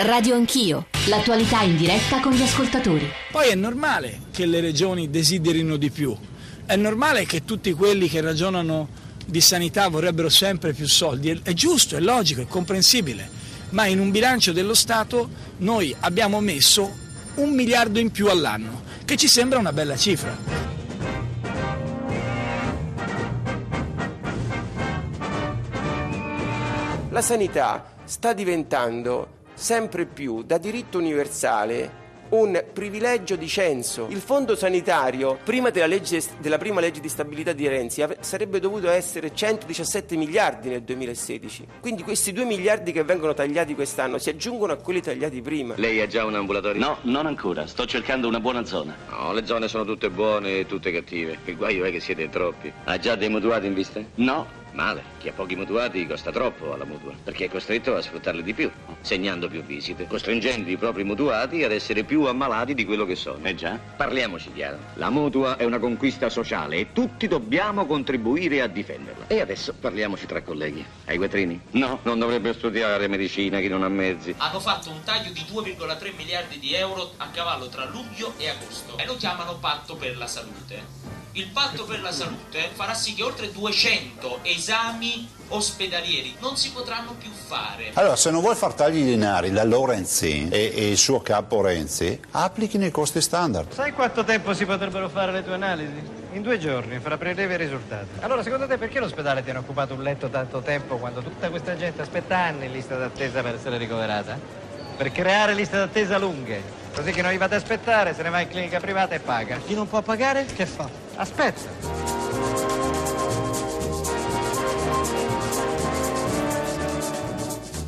Radio Anch'io, l'attualità in diretta con gli ascoltatori. Poi è normale che le regioni desiderino di più, è normale che tutti quelli che ragionano di sanità vorrebbero sempre più soldi, è giusto, è logico, è comprensibile, ma in un bilancio dello Stato noi abbiamo messo un miliardo in più all'anno, che ci sembra una bella cifra. La sanità sta diventando sempre più da diritto universale un privilegio di censo. Il fondo sanitario, prima della, legge, della, prima legge di stabilità di Renzi, sarebbe dovuto essere 117 miliardi nel 2016. Quindi questi 2 miliardi che vengono tagliati quest'anno si aggiungono a quelli tagliati prima. Lei ha già un ambulatorio? No, non ancora. Sto cercando una buona zona. No, le zone sono tutte buone e tutte cattive. Il guaio è che siete troppi. Ha già dei mutuati in vista? No, Male, chi ha pochi mutuati costa troppo alla mutua, perché è costretto a sfruttarli di più, segnando più visite, costringendo i propri mutuati ad essere più ammalati di quello che sono. Eh già? Parliamoci chiaro, la mutua è una conquista sociale e tutti dobbiamo contribuire a difenderla. E adesso parliamoci tra colleghi. Hai quattrini? No. Non dovrebbe studiare medicina chi non ha mezzi. Hanno fatto un taglio di 2,3 miliardi di euro a cavallo tra luglio e agosto e lo chiamano patto per la salute. Il patto per la salute farà sì che oltre 200 esami ospedalieri non si potranno più fare. Allora, se non vuoi far tagli lineari da Lorenzi e, e, il suo capo Renzi, applichino i costi standard. Sai quanto tempo si potrebbero fare le tue analisi? In due giorni, fra prelievi e risultati. Allora, secondo te perché l'ospedale tiene occupato un letto tanto tempo quando tutta questa gente aspetta anni in lista d'attesa per essere ricoverata? Per creare liste d'attesa lunghe. Così chi non gli va ad aspettare se ne va in clinica privata e paga. Chi non può pagare, che fa? Aspetta.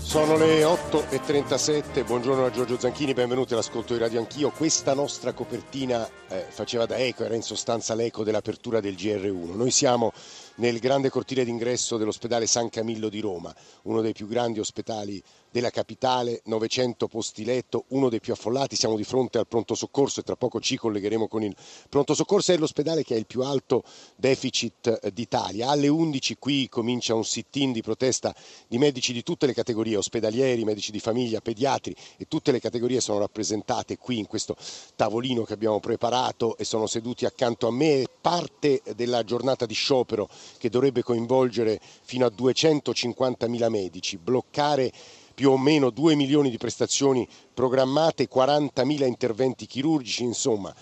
Sono le 8.37, buongiorno a Giorgio Zanchini, benvenuti all'ascolto di Radio Anch'io. Questa nostra copertina eh, faceva da eco, era in sostanza l'eco dell'apertura del GR1. Noi siamo nel grande cortile d'ingresso dell'ospedale San Camillo di Roma, uno dei più grandi ospedali della capitale, 900 posti letto, uno dei più affollati, siamo di fronte al pronto soccorso e tra poco ci collegheremo con il pronto soccorso, è l'ospedale che ha il più alto deficit eh, d'Italia. Alle 11 qui comincia un sit-in di protesta di medici di tutte le categorie, ospedalieri, medici di famiglia, pediatri e tutte le categorie sono rappresentate qui in questo tavolino che abbiamo preparato e sono seduti accanto a me. Parte della giornata di sciopero che dovrebbe coinvolgere fino a 250.000 medici, bloccare più o meno 2 milioni di prestazioni programmate, 40.000 interventi chirurgici, insomma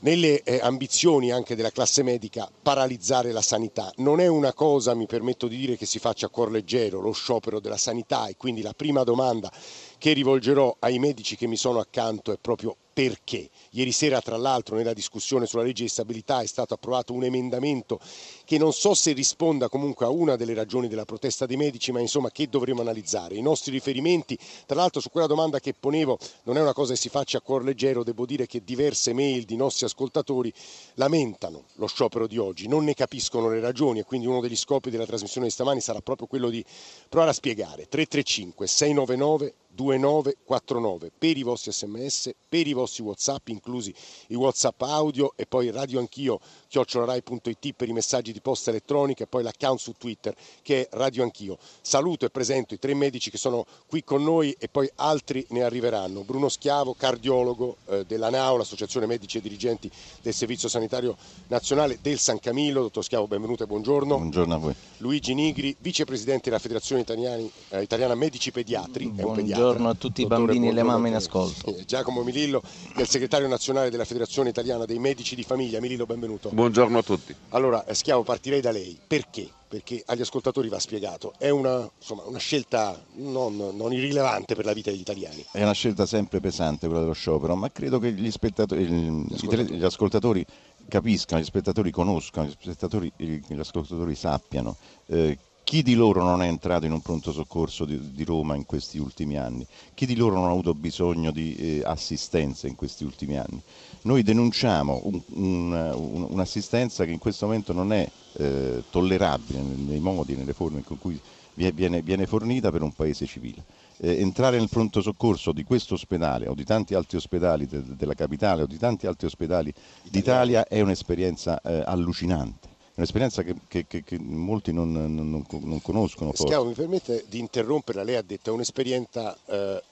nelle eh, ambizioni anche della classe medica paralizzare la sanità. Non è una cosa, mi permetto di dire, che si faccia a cuor leggero lo sciopero della sanità e quindi la prima domanda che rivolgerò ai medici che mi sono accanto è proprio perché. Ieri sera, tra l'altro, nella discussione sulla legge di stabilità è stato approvato un emendamento che non so se risponda comunque a una delle ragioni della protesta dei medici, ma insomma che dovremo analizzare. I nostri riferimenti, tra l'altro su quella domanda che ponevo, non è una cosa che si faccia a cuor leggero, devo dire che diverse mail di nostri ascoltatori lamentano lo sciopero di oggi, non ne capiscono le ragioni e quindi uno degli scopi della trasmissione di stamani sarà proprio quello di provare a spiegare. 335 699 2949 per i vostri sms, per i vostri whatsapp, inclusi i whatsapp audio e poi radio anch'io chiocciolarai.it per i messaggi di posta elettronica e poi l'account su Twitter che è Radio Anch'io. Saluto e presento i tre medici che sono qui con noi e poi altri ne arriveranno. Bruno Schiavo, cardiologo eh, della NAO, l'Associazione Medici e Dirigenti del Servizio Sanitario Nazionale del San Camillo. Dottor Schiavo, benvenuto e buongiorno. Buongiorno a voi. Luigi Nigri, vicepresidente della Federazione Italiani, eh, Italiana Medici Pediatri. Buongiorno a tutti i bambini e le mamme in ascolto. Giacomo Milillo, che è il segretario nazionale della Federazione Italiana dei Medici di Famiglia. Milillo, benvenuto. Buongiorno a tutti. Allora, eh, Schiavo, partirei da lei. Perché? Perché agli ascoltatori va spiegato. È una, insomma, una scelta non, non, irrilevante per la vita degli italiani. È una scelta sempre pesante quella dello sciopero, ma credo che gli, gli, ascoltatori. gli ascoltatori capiscano, gli spettatori conoscano, gli, spettatori, gli ascoltatori sappiano eh, chi di loro non è entrato in un pronto soccorso di, di Roma in questi ultimi anni? Chi di loro non ha avuto bisogno di eh, assistenza in questi ultimi anni? Noi denunciamo un, un, un, un'assistenza che in questo momento non è eh, tollerabile nei modi nelle forme con cui viene, viene fornita per un paese civile. Eh, entrare nel pronto soccorso di questo ospedale o di tanti altri ospedali de, della capitale o di tanti altri ospedali d'Italia è un'esperienza eh, allucinante un'esperienza che, che, che, che molti non, non, non, conoscono. Schiavo, mi permette di interrompere, lei ha detto è un'esperienza eh,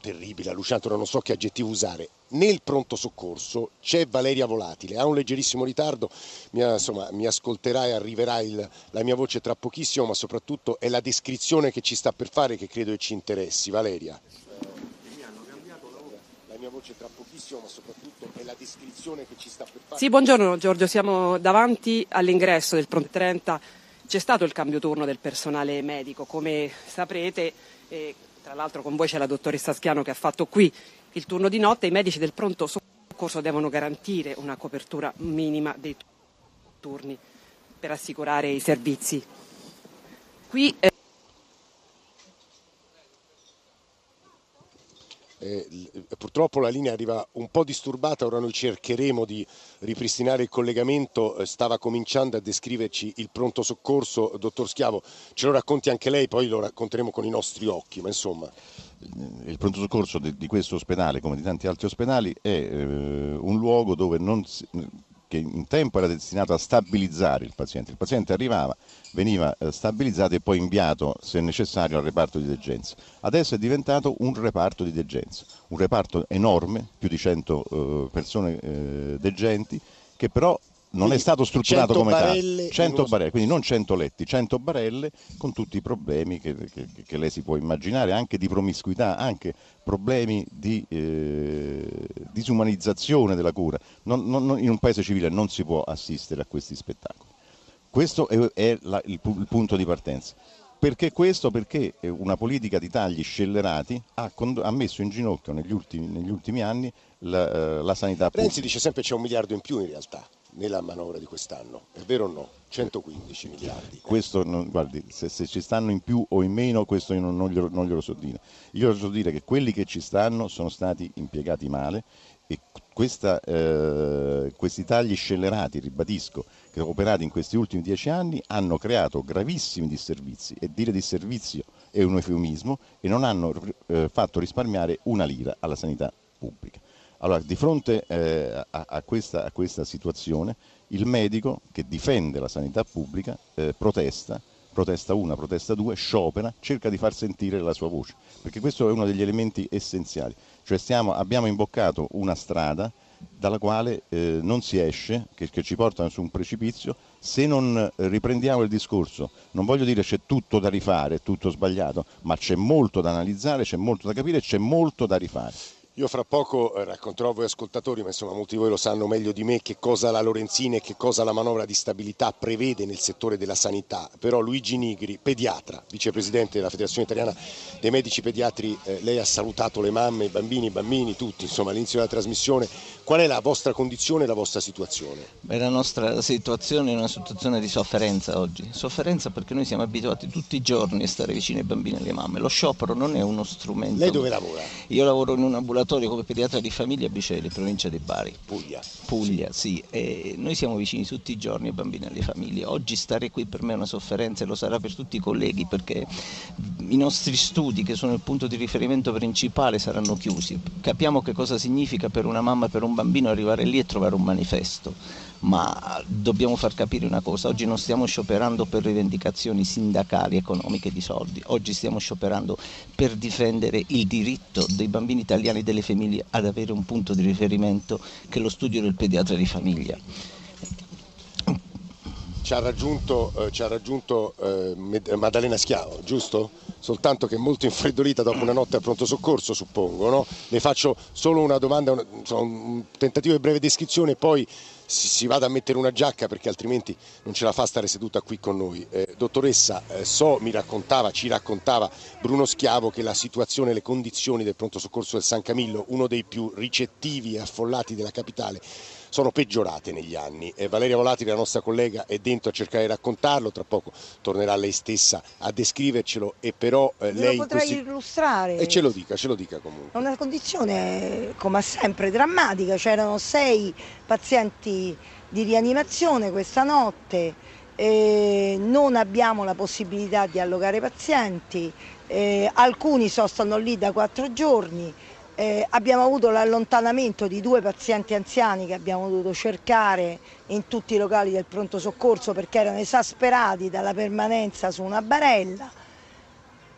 terribile, allucinante, non so che aggettivo usare. Nel pronto soccorso c'è Valeria Volatile, ha un leggerissimo ritardo, mi, insomma, mi ascolterà e arriverà il, la mia voce tra pochissimo, ma soprattutto è la descrizione che ci sta per fare che credo che ci interessi. Valeria. Mi hanno cambiato la mia voce tra pochissimo, ma soprattutto è la descrizione che ci sta per fare. Sì, buongiorno Giorgio, siamo davanti all'ingresso del Pronto 30. C'è stato il cambio turno del personale medico, come saprete. Eh, tra l'altro con voi c'è la dottoressa Schiano che ha fatto qui il turno di notte. I medici del pronto soccorso devono garantire una copertura minima dei turni per assicurare i servizi. Qui, eh... Eh, purtroppo la linea arriva un po' disturbata, ora noi cercheremo di ripristinare il collegamento, eh, stava cominciando a descriverci il pronto soccorso, dottor Schiavo, ce lo racconti anche lei, poi lo racconteremo con i nostri occhi, ma insomma... Il pronto soccorso di, di questo ospedale, come di tanti altri ospedali, è eh, un luogo dove non si, che in tempo era destinato a stabilizzare il paziente. Il paziente arrivava, veniva eh, stabilizzato e poi inviato, se necessario, al reparto di degenza. Adesso è diventato un reparto di degenza, un reparto enorme, più di 100 eh, persone eh, degenti, che però non quindi è stato strutturato come tale. 100 barelle, quindi non 100 letti, 100 barelle con tutti i problemi che, che, che lei si può immaginare, anche di promiscuità, anche problemi di eh, disumanizzazione della cura. Non, non, in un paese civile non si può assistere a questi spettacoli. Questo è, è la, il, il punto di partenza. Perché questo? Perché una politica di tagli scellerati ha, ha messo in ginocchio negli ultimi, negli ultimi anni la, eh, la sanità pubblica. Renzi dice sempre che c'è un miliardo in più in realtà nella manovra di quest'anno, è vero o no? 115 miliardi. Questo, guardi, se, se, ci stanno in più o in meno, questo io non, non, glielo, non glielo so dire. Io so dire che quelli che ci stanno sono stati impiegati male questa, eh, questi tagli scellerati, ribadisco, che operati in questi ultimi dieci anni hanno creato gravissimi disservizi e dire disservizio è un eufemismo e non hanno eh, fatto risparmiare una lira alla sanità pubblica. Allora, di fronte eh, a, a, questa, a, questa, situazione, il medico che difende la sanità pubblica eh, protesta, protesta una, protesta due, sciopera, cerca di far sentire la sua voce, perché questo è uno degli elementi essenziali. Cioè stiamo, abbiamo imboccato una strada dalla quale eh, non si esce, che, che, ci portano su un precipizio, se non riprendiamo il discorso. Non voglio dire c'è tutto da rifare, tutto sbagliato, ma c'è molto da analizzare, c'è molto da capire, c'è molto da rifare. Io fra poco eh, racconterò a voi ascoltatori, ma insomma molti di voi lo sanno meglio di me, che cosa la Lorenzini e che cosa la manovra di stabilità prevede nel settore della sanità. Però Luigi Nigri, pediatra, vicepresidente della Federazione Italiana dei Medici Pediatri, eh, lei ha salutato le mamme, i bambini, i bambini, tutti, insomma all'inizio della trasmissione. Qual è la vostra condizione e la vostra situazione? Beh, la nostra situazione è una situazione di sofferenza oggi. Sofferenza perché noi siamo abituati tutti i giorni a stare vicini ai bambini e alle mamme. Lo sciopero non è uno strumento. Lei dove lavora? Io lavoro in un ambulatorio come pediatra di famiglia a Bicele, provincia di Bari. Puglia. Puglia, sì. sì. noi siamo vicini tutti i giorni ai bambini e alle famiglie. Oggi stare qui per me è una sofferenza e lo sarà per tutti i colleghi perché i nostri studi, che sono il punto di riferimento principale, saranno chiusi. Capiamo che cosa significa per una mamma e per un bambino arrivare lì e trovare un manifesto ma dobbiamo far capire una cosa, oggi non stiamo scioperando per rivendicazioni sindacali, economiche di soldi, oggi stiamo scioperando per difendere il diritto dei bambini italiani e delle famiglie ad avere un punto di riferimento che è lo studio del pediatra di famiglia. Ci ha raggiunto, eh, ci ha raggiunto eh, Maddalena Schiavo, giusto? Soltanto che molto infreddolita dopo una notte a pronto soccorso, suppongo. No? Le faccio solo una domanda, un, un tentativo di breve descrizione e poi si, si, vada a mettere una giacca perché altrimenti non ce la fa stare seduta qui con noi. Eh, dottoressa, eh, so, mi raccontava, ci raccontava Bruno Schiavo che la situazione, le condizioni del pronto soccorso del San Camillo, uno dei più ricettivi e affollati della capitale, sono peggiorate negli anni. Eh, Valeria Volati, la nostra collega, è dentro a cercare di raccontarlo, tra poco tornerà lei stessa a descrivercelo e però eh, lei... Lo potrei questi... illustrare. E ce lo dica, ce lo dica comunque. È una condizione, come sempre, drammatica, c'erano sei pazienti di rianimazione questa notte, eh, non abbiamo la possibilità di allogare pazienti, eh, alcuni sostano lì da quattro giorni, eh, abbiamo avuto l'allontanamento di due pazienti anziani che abbiamo dovuto cercare in tutti i locali del pronto soccorso perché erano esasperati dalla permanenza su una barella.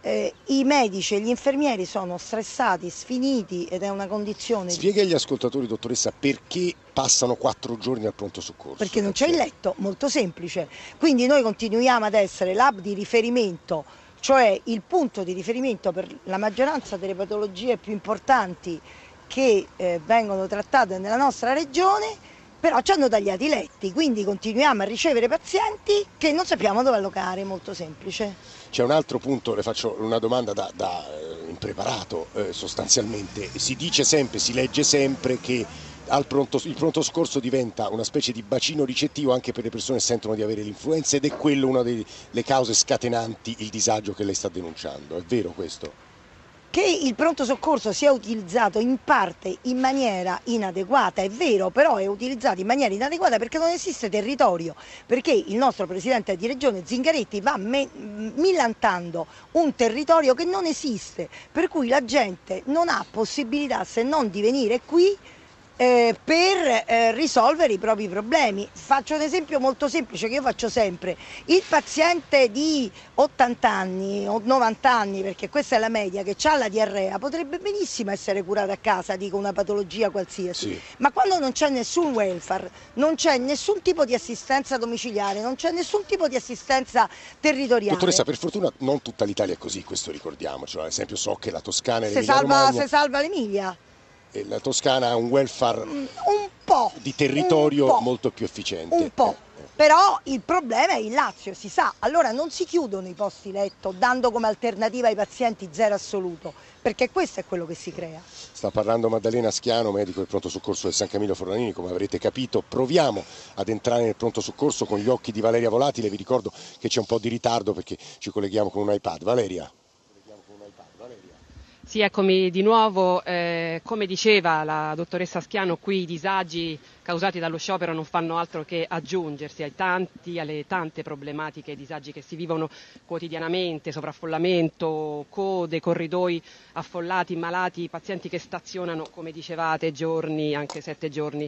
eh, i medici e gli infermieri sono stressati, sfiniti ed è una condizione... Spiega agli ascoltatori, dottoressa, perché passano quattro giorni al pronto soccorso? Perché non c'è il letto, molto semplice. Quindi noi continuiamo ad essere l'hub di riferimento, cioè il punto di riferimento per la maggioranza delle patologie più importanti che eh, vengono trattate nella nostra regione però ci hanno tagliati i letti, quindi continuiamo a ricevere pazienti che non sappiamo dove allocare, molto semplice. C'è un altro punto, le faccio una domanda da, da eh, impreparato eh, sostanzialmente, si dice sempre, si legge sempre che pronto, il pronto soccorso diventa una specie di bacino ricettivo anche per le persone che sentono di avere l'influenza ed è quello una delle cause scatenanti il disagio che lei sta denunciando, è vero questo? Che il pronto soccorso sia utilizzato in parte in maniera inadeguata è vero, però è utilizzato in maniera inadeguata perché non esiste territorio, perché il nostro Presidente di Regione Zingaretti va millantando un territorio che non esiste, per cui la gente non ha possibilità se non di venire qui eh, per eh, risolvere i propri problemi. Faccio un esempio molto semplice che io faccio sempre. Il paziente di 80 anni o 90 anni, perché questa è la media, che ha la diarrea, potrebbe benissimo essere curato a casa, dico una patologia qualsiasi, sì. ma quando non c'è nessun welfare, non c'è nessun tipo di assistenza domiciliare, non c'è nessun tipo di assistenza territoriale. Dottoressa, per fortuna non tutta l'Italia è così, questo ricordiamoci, ad esempio so che la Toscana e l'Emilia salva, Se salva l'Emilia la Toscana ha un welfare mm, un po', di territorio po', molto più efficiente. Un po'. Però il problema è il Lazio, si sa, allora non si chiudono i posti letto dando come alternativa ai pazienti zero assoluto, perché questo è quello che si crea. Sta parlando Maddalena Schiano, medico del pronto soccorso del San Camillo Forlanini, come avrete capito proviamo ad entrare nel pronto soccorso con gli occhi di Valeria Volatile, vi ricordo che c'è un po' di ritardo perché ci colleghiamo con un iPad. Valeria. Sì, eccomi di nuovo. Eh, come diceva la dottoressa Schiano, qui i disagi causati dallo sciopero non fanno altro che aggiungersi tanti, alle tante problematiche e disagi che si vivono quotidianamente, sovraffollamento, code, corridoi affollati, malati, pazienti che stazionano, come dicevate, giorni, anche sette giorni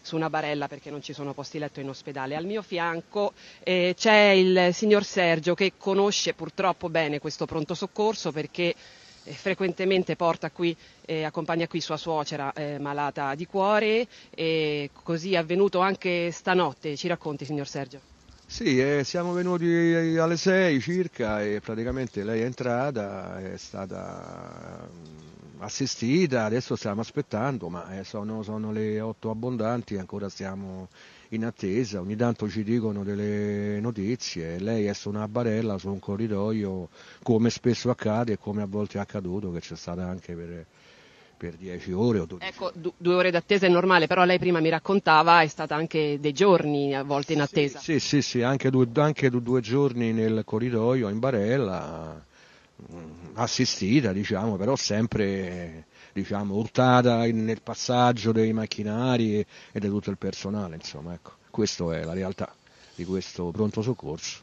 su una barella perché non ci sono posti letto in ospedale. Al mio fianco eh, c'è il signor Sergio che conosce purtroppo bene questo pronto soccorso perché frequentemente porta qui, eh, accompagna qui sua suocera eh, malata di cuore e così è avvenuto anche stanotte. Ci racconti, signor Sergio? Sì, eh, siamo venuti alle 6 circa e praticamente lei è entrata, è stata mm, assistita, adesso stiamo aspettando, ma eh, sono, sono le 8 abbondanti, ancora stiamo in attesa, ogni tanto ci dicono delle notizie, lei è su una barella, su un corridoio, come spesso accade e come a volte è accaduto, che c'è stata anche per, per 10 ore o 12 Ecco, du- due ore d'attesa è normale, però lei prima mi raccontava è stata anche dei giorni a volte in attesa. Sì, sì, sì, sì anche, due, anche due giorni nel corridoio, in barella, mm, assistita, diciamo, però sempre diciamo, urtata nel passaggio dei macchinari e, e di tutto il personale, insomma, ecco, questa è la realtà di questo pronto soccorso.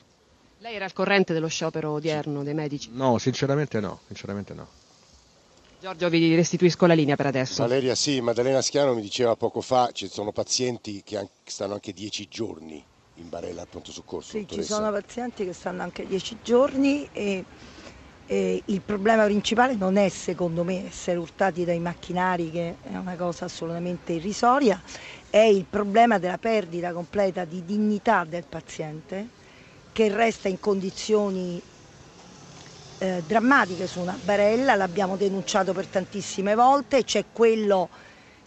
Lei era al corrente dello sciopero odierno dei medici? No, sinceramente no, sinceramente no. Giorgio vi restituisco la linea per adesso. Valeria sì, Maddalena Schiano mi diceva poco fa, ci sono pazienti che stanno anche dieci giorni in barella al pronto soccorso. Sì, ci sono pazienti che stanno anche dieci giorni e eh, il problema principale non è secondo me essere urtati dai macchinari, che è una cosa assolutamente irrisoria, è il problema della perdita completa di dignità del paziente che resta in condizioni eh, drammatiche su una barella, l'abbiamo denunciato per tantissime volte, c'è quello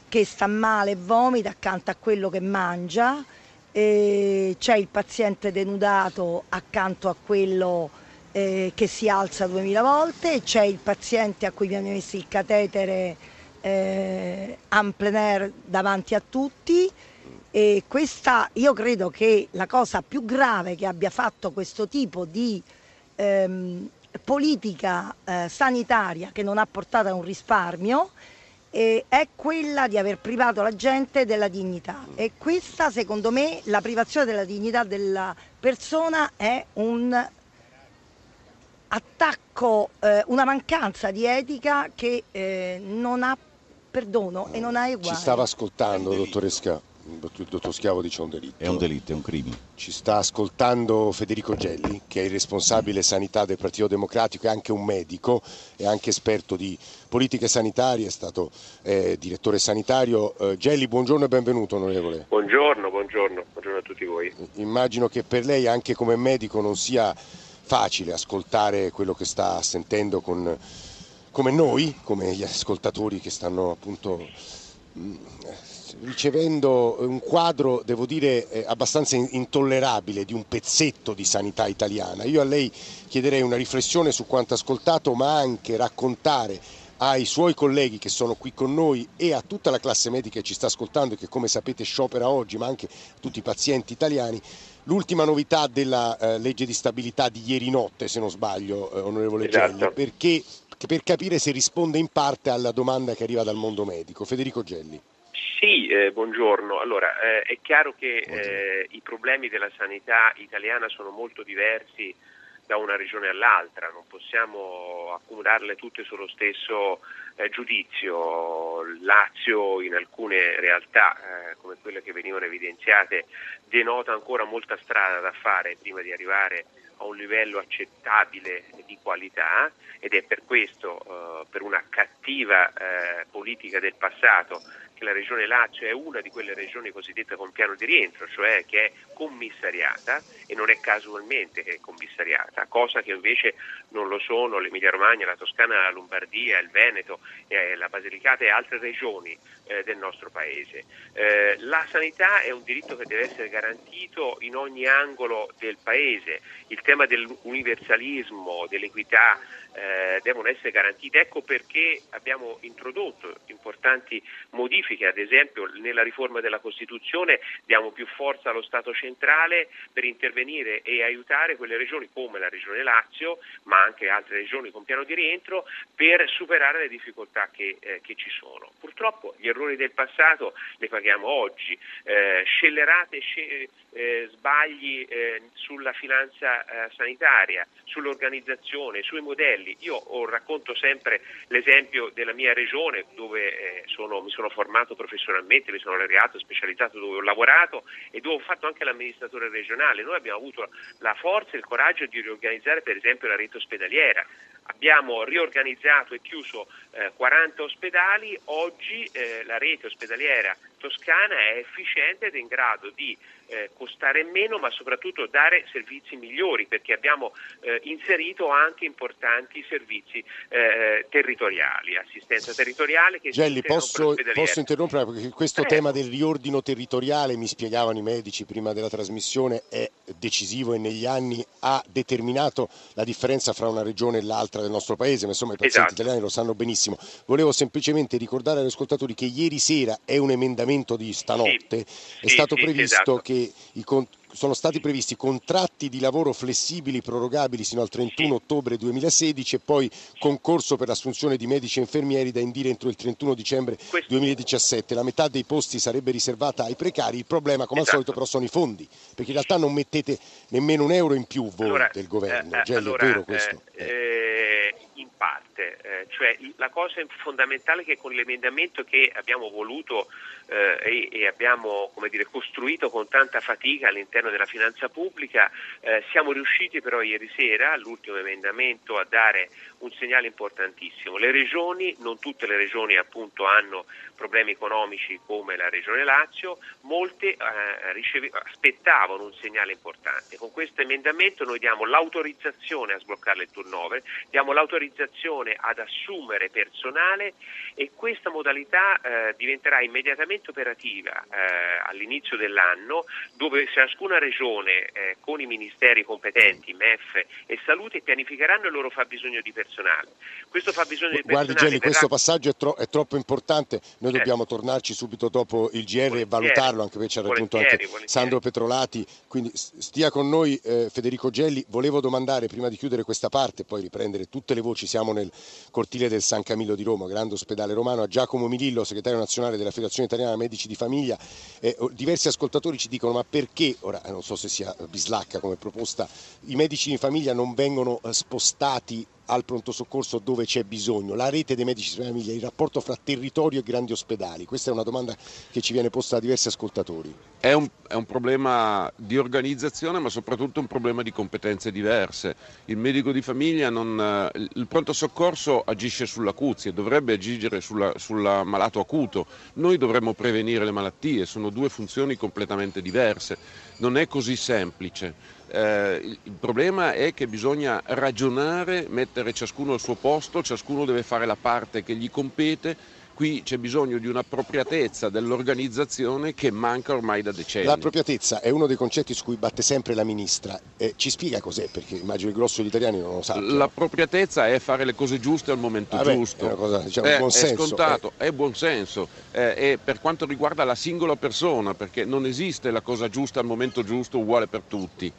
che sta male e vomita accanto a quello che mangia, c'è il paziente denudato accanto a quello eh, che si alza 2000 volte, c'è il paziente a cui viene messo il catetere eh, en plein air davanti a tutti. E questa io credo che la cosa più grave che abbia fatto questo tipo di ehm, politica eh, sanitaria che non ha portato a un risparmio eh, è quella di aver privato la gente della dignità. E questa secondo me la privazione della dignità della persona è un attacco, eh, una mancanza di etica che eh, non ha perdono e non ha eguali. Ci stava ascoltando, dottoressa, il dottor Schiavo dice un delitto. È un delitto, è un crimine. Ci sta ascoltando Federico Gelli, che è il responsabile sanità del Partito Democratico, è anche un medico, è anche esperto di politiche sanitarie, è stato eh, direttore sanitario. Eh, Gelli, buongiorno e benvenuto onorevole. Buongiorno, buongiorno, buongiorno a tutti voi. Immagino che per lei anche come medico non sia facile ascoltare quello che sta sentendo con, come noi, come gli ascoltatori che stanno appunto mm, ricevendo un quadro, devo dire, eh, abbastanza intollerabile di un pezzetto di sanità italiana. Io a lei chiederei una riflessione su quanto ascoltato, ma anche raccontare ai suoi colleghi che sono qui con noi e a tutta la classe medica che ci sta ascoltando e che come sapete sciopera oggi, ma anche a tutti i pazienti italiani, l'ultima novità della eh, legge di stabilità di ieri notte, se non sbaglio, eh, onorevole esatto. Gelli, perché, per capire se risponde in parte alla domanda che arriva dal mondo medico. Federico Gelli. Sì, eh, buongiorno. Allora, eh, è chiaro che eh, i problemi della sanità italiana sono molto diversi da una regione all'altra, non possiamo accumularle tutte sullo stesso eh, giudizio. Lazio in alcune realtà, eh, come quelle che venivano evidenziate, denota ancora molta strada da fare prima di arrivare a un livello accettabile di qualità ed è per questo, eh, per una cattiva eh, politica del passato, che la regione Lazio è una di quelle regioni cosiddette con piano di rientro, cioè che è commissariata e non è casualmente che è commissariata, cosa che invece non lo sono l'Emilia Romagna, la Toscana, la Lombardia, il Veneto, eh, la Basilicata e altre regioni eh, del nostro paese. Eh, la sanità è un diritto che deve essere garantito in ogni angolo del paese, il tema dell'universalismo, dell'equità eh, devono essere garantite. Ecco perché abbiamo introdotto importanti modifiche, ad esempio nella riforma della Costituzione diamo più forza allo Stato centrale per intervenire e aiutare quelle regioni come la Regione Lazio, ma anche altre regioni con piano di rientro, per superare le difficoltà che, eh, che ci sono. Purtroppo gli errori del passato li paghiamo oggi, eh, scellerate sce- eh, sbagli eh, sulla finanza eh, sanitaria, sull'organizzazione, sui modelli. Io racconto sempre l'esempio della mia regione dove eh, sono, mi sono formato professionalmente, mi sono laureato, specializzato dove ho lavorato e dove ho fatto anche l'amministratore regionale. Noi abbiamo avuto la forza e il coraggio di riorganizzare per esempio la rete ospedaliera. Abbiamo riorganizzato e chiuso eh, 40 ospedali, oggi eh, la rete ospedaliera toscana è efficiente ed è in grado di eh, costare meno ma soprattutto dare servizi migliori perché abbiamo eh, inserito anche importanti servizi eh, territoriali, assistenza territoriale che Gelli, posso, posso, interrompere perché questo tema del riordino territoriale, mi spiegavano i medici prima della trasmissione, è decisivo e negli anni ha determinato la differenza fra una regione e l'altra del nostro paese, ma insomma i pazienti esatto. italiani lo sanno benissimo. Volevo semplicemente ricordare agli ascoltatori che ieri sera è un emendamento di stanotte, sì, è stato sì, previsto esatto. che i, sono stati previsti contratti di lavoro flessibili prorogabili sino al 31 ottobre 2016 e poi concorso per l'assunzione di medici e infermieri da indire entro il 31 dicembre 2017. La metà dei posti sarebbe riservata ai precari, il problema come esatto. al solito però sono i fondi, perché in realtà non mettete nemmeno un euro in più voi allora, del governo, eh, Gelli, allora, è vero questo? Eh, eh, cioè la cosa fondamentale è che con l'emendamento che abbiamo voluto eh, e, e, abbiamo dire, costruito con tanta fatica all'interno della finanza pubblica, eh, siamo riusciti però ieri sera all'ultimo emendamento a dare un segnale importantissimo. Le regioni, non tutte le regioni appunto hanno problemi economici come la regione Lazio, molte eh, riceve, aspettavano un segnale importante. Con questo emendamento noi diamo l'autorizzazione a sbloccare il turnover, diamo l'autorizzazione ad assumere personale e questa modalità eh, diventerà immediatamente operativa eh, all'inizio dell'anno dove ciascuna regione eh, con i ministeri competenti, MEF e Salute pianificheranno il loro fabbisogno di personale. Questo fabbisogno di personale Guardi Gelli, verrà... questo passaggio è, tro- è, troppo importante, noi certo. dobbiamo tornarci subito dopo il GR volentieri, e valutarlo anche perché ci ha raggiunto anche volentieri. Sandro Petrolati, quindi stia con noi eh, Federico Gelli. Volevo domandare prima di chiudere questa parte poi riprendere tutte le voci, siamo nel cortile del San Camillo di Roma, grande ospedale romano, a Giacomo Milillo, segretario nazionale della Federazione Italiana Medici di Famiglia. Eh, diversi ascoltatori ci dicono ma perché, ora non so se sia bislacca come proposta, i medici di famiglia non vengono eh, spostati al pronto soccorso dove c'è bisogno, la rete dei medici di famiglia, il rapporto fra territorio e grandi ospedali? Questa è una domanda che ci viene posta da diversi ascoltatori. È un, è un problema di organizzazione ma soprattutto un problema di competenze diverse. Il medico di famiglia non, il pronto soccorso agisce sull'acuzia, dovrebbe agire sul malato acuto, noi dovremmo prevenire le malattie, sono due funzioni completamente diverse, non è così semplice. Eh, il problema è che bisogna ragionare, mettere ciascuno al suo posto, ciascuno deve fare la parte che gli compete. Qui c'è bisogno di un'appropriatezza dell'organizzazione che manca ormai da decenni. L'appropriatezza è uno dei concetti su cui batte sempre la ministra. Eh, ci spiega cos'è? Perché immagino il grosso degli italiani non lo sa. L'appropriatezza è fare le cose giuste al momento Vabbè, giusto. È, una cosa, diciamo, è, buon è scontato, è buon senso. Eh, e per quanto riguarda la singola persona, perché non esiste la cosa giusta al momento giusto uguale per tutti.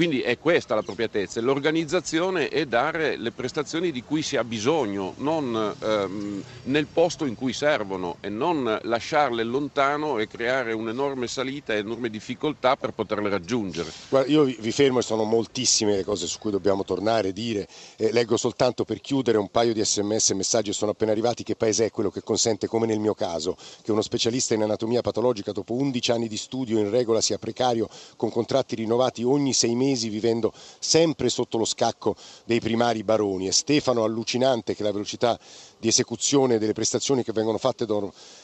Quindi è questa l'appropriatezza, l'organizzazione e dare le prestazioni di cui si ha bisogno, non ehm, nel posto in cui servono e non lasciarle lontano e creare un'enorme salita e enorme difficoltà per poterle raggiungere. Guarda, io vi fermo e sono moltissime le cose su cui dobbiamo tornare, dire, eh, leggo soltanto per chiudere un paio di sms e messaggi sono appena arrivati, che paese è quello che consente, come nel mio caso, che uno specialista in anatomia patologica dopo 11 anni di studio in regola sia precario con contratti rinnovati ogni sei mesi vivendo sempre sotto lo scacco dei primari baroni. È Stefano allucinante che la velocità di esecuzione delle prestazioni che vengono fatte da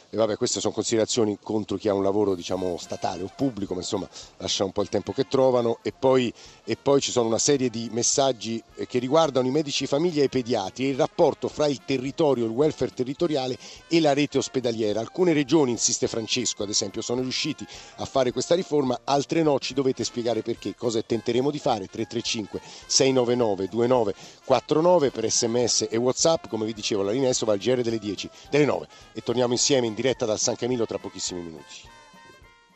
e vabbè queste sono considerazioni contro chi ha un lavoro diciamo statale o pubblico ma insomma lascia un po' il tempo che trovano. E poi, e poi ci sono una serie di messaggi eh, che riguardano i medici di famiglia e i pediatri e il rapporto fra il territorio, il welfare territoriale e la rete ospedaliera. Alcune regioni, insiste Francesco ad esempio, sono riusciti a fare questa riforma altre no, ci dovete spiegare perché cosa tenteremo di fare? 335 699 2949 per sms e whatsapp come vi dicevo la linea adesso va al GR delle 10 delle 9 e torniamo insieme in diretta dal San Camillo tra pochissimi minuti.